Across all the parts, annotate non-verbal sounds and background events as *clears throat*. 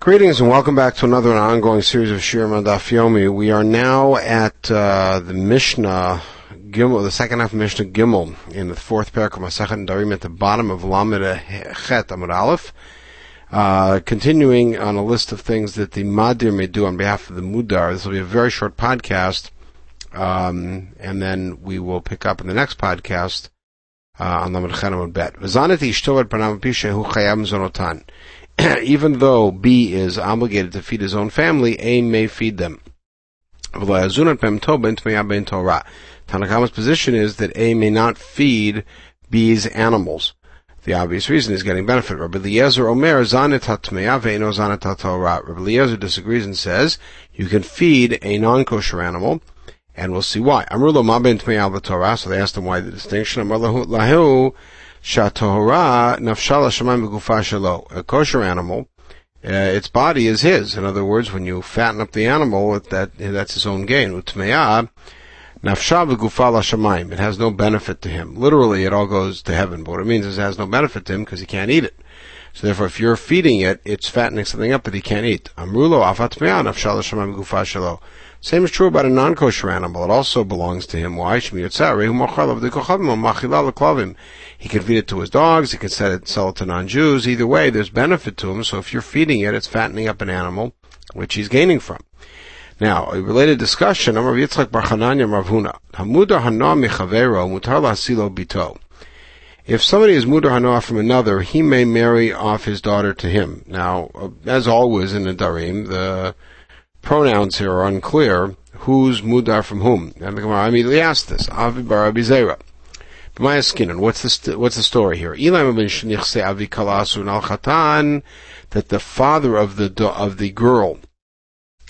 Greetings and welcome back to another ongoing series of Shir Daf Yomi. We are now at uh, the Mishnah Gimel, the second half of Mishnah Gimel, in the fourth parak of Masechet Nedarim at the bottom of Lamed Chet Amud Aleph. Uh, continuing on a list of things that the Madir may do on behalf of the Mudar. This will be a very short podcast, um, and then we will pick up in the next podcast uh, on Lamed Chet Amud Bet. *clears throat* Even though B is obligated to feed his own family, A may feed them. Tanakama's position is that A may not feed B's animals. The obvious reason is getting benefit. Rabbi Eliezer Omer zanit ve'eno zanit Rabbi Eliezer disagrees and says you can feed a non-kosher animal, and we'll see why. Amrulo ma ben Torah. So they asked him why the distinction. Amrulo Shatohara nafshala shemaim shalo. A kosher animal, uh, its body is his. In other words, when you fatten up the animal, that that's his own gain. Utmeya nafsha v'gufa shemaim. It has no benefit to him. Literally, it all goes to heaven. But what it means is it has no benefit to him because he can't eat it. So therefore, if you're feeding it, it's fattening something up that he can't eat. Amrulo afat nafshala shemaim gufa shalo. Same is true about a non-kosher animal. It also belongs to him. Why? He can feed it to his dogs. He can sell it, sell it to non-Jews. Either way, there's benefit to him. So if you're feeding it, it's fattening up an animal, which he's gaining from. Now, a related discussion. Hamudar hana michavero mutar lasilo bito. If somebody is mudar hana from another, he may marry off his daughter to him. Now, uh, as always in the darim, the pronouns here are unclear. Who's mudar from whom? And the Gemara immediately asks this. Avi bar Abizera. B'maya skinan. What's the st- what's the story here? Elam ben shnichse avi kalasu al chatan. That the father of the of the girl,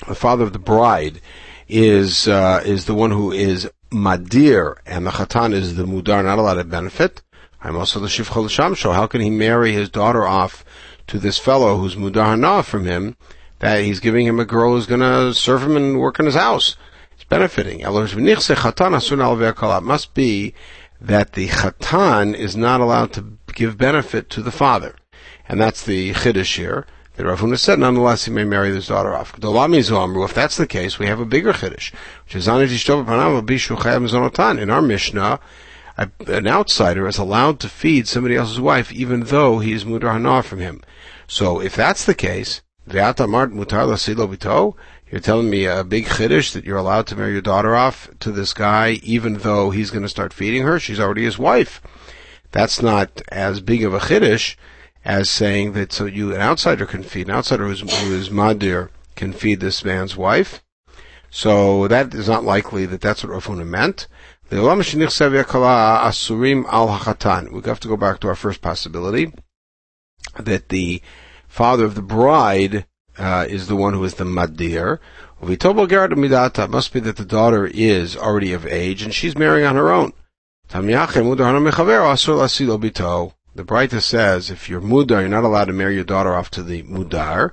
the father of the bride, is uh, is the one who is madir, and the chatan is the mudar, not allowed to benefit. I'm also the shivchol shamsho. How can he marry his daughter off to this fellow who's mudar hana from him? That he's giving him a girl who's going to serve him and work in his house. It's benefiting. It must be that the chatan is not allowed to give benefit to the father. And that's the chiddush here. That Rav said, nonetheless, he may marry his daughter off. If that's the case, we have a bigger chiddush, which is in our Mishnah, an outsider is allowed to feed somebody else's wife, even though he is mudar from him. So, if that's the case, you're telling me a big chiddush that you're allowed to marry your daughter off to this guy, even though he's going to start feeding her. She's already his wife. That's not as big of a chiddush as saying that so you an outsider can feed an outsider who's, who is madir can feed this man's wife. So that is not likely that that's what Rav Huna meant. We have to go back to our first possibility that the father of the bride uh, is the one who is the madir. Must be that the daughter is already of age and she's marrying on her own. The Breita says if you're mudar, you're not allowed to marry your daughter off to the mudar.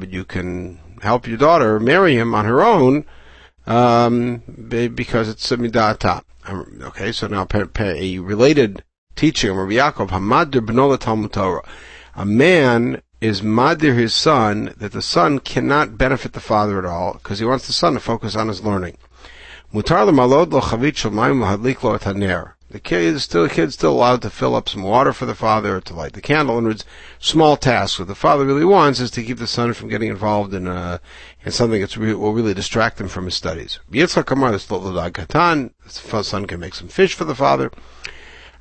But you can help your daughter marry him on her own um, because it's a midata. Okay, so now a related teaching Rabbi Yaakov, Hamadir b'nola Talmud Torah. A man is madir his son that the son cannot benefit the father at all because he wants the son to focus on his learning. Mutar lo. The kid is still, the kid's still allowed to fill up some water for the father or to light the candle. In words, small tasks. What the father really wants is to keep the son from getting involved in, uh, in something that will really distract him from his studies. The son can make some fish for the father.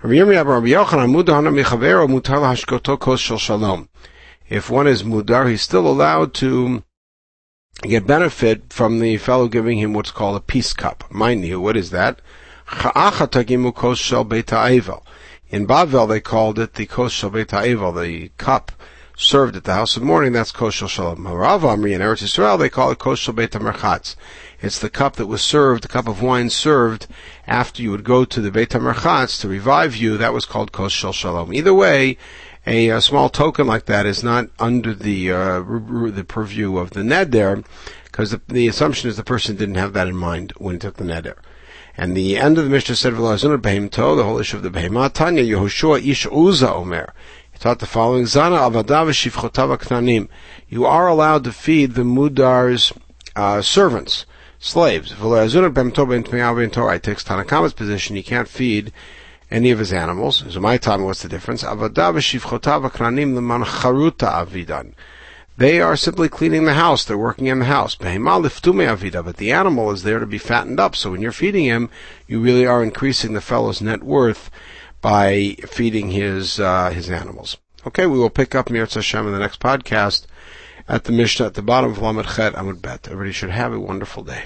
If one is mudar, he's still allowed to get benefit from the fellow giving him what's called a peace cup. Mind you, what is that? In Bavel, they called it the kos shel the cup served at the house of mourning. That's kos shel shalom. Rav Amri in Eretz Yisrael, they call it kos shel beit it's the cup that was served, the cup of wine served after you would go to the Beit HaMerchatz to revive you. That was called Kos Shel Shalom. Either way, a, a, small token like that is not under the uh, the purview of the neder, because the, the, assumption is the person didn't have that in mind when he took the neder. And the end of the Mishnah said, "The whole issue of the Behemah Tanya Yehoshua Ish Uza Omer." Taught the following: Zana avadav shivchotav knanim. You are allowed to feed the mudar's uh, servants, slaves. I takes Tanna Kamma's position. You can't feed any of his animals. So my time, what's the difference? Avadav shivchotav leman avidan. They are simply cleaning the house. They're working in the house. But the animal is there to be fattened up. So when you're feeding him, you really are increasing the fellow's net worth by feeding his uh, his animals. Okay, we will pick up Mirz Hashem in the next podcast at the Mishnah at the bottom of Lamed Chet Amud Bet. Everybody should have a wonderful day.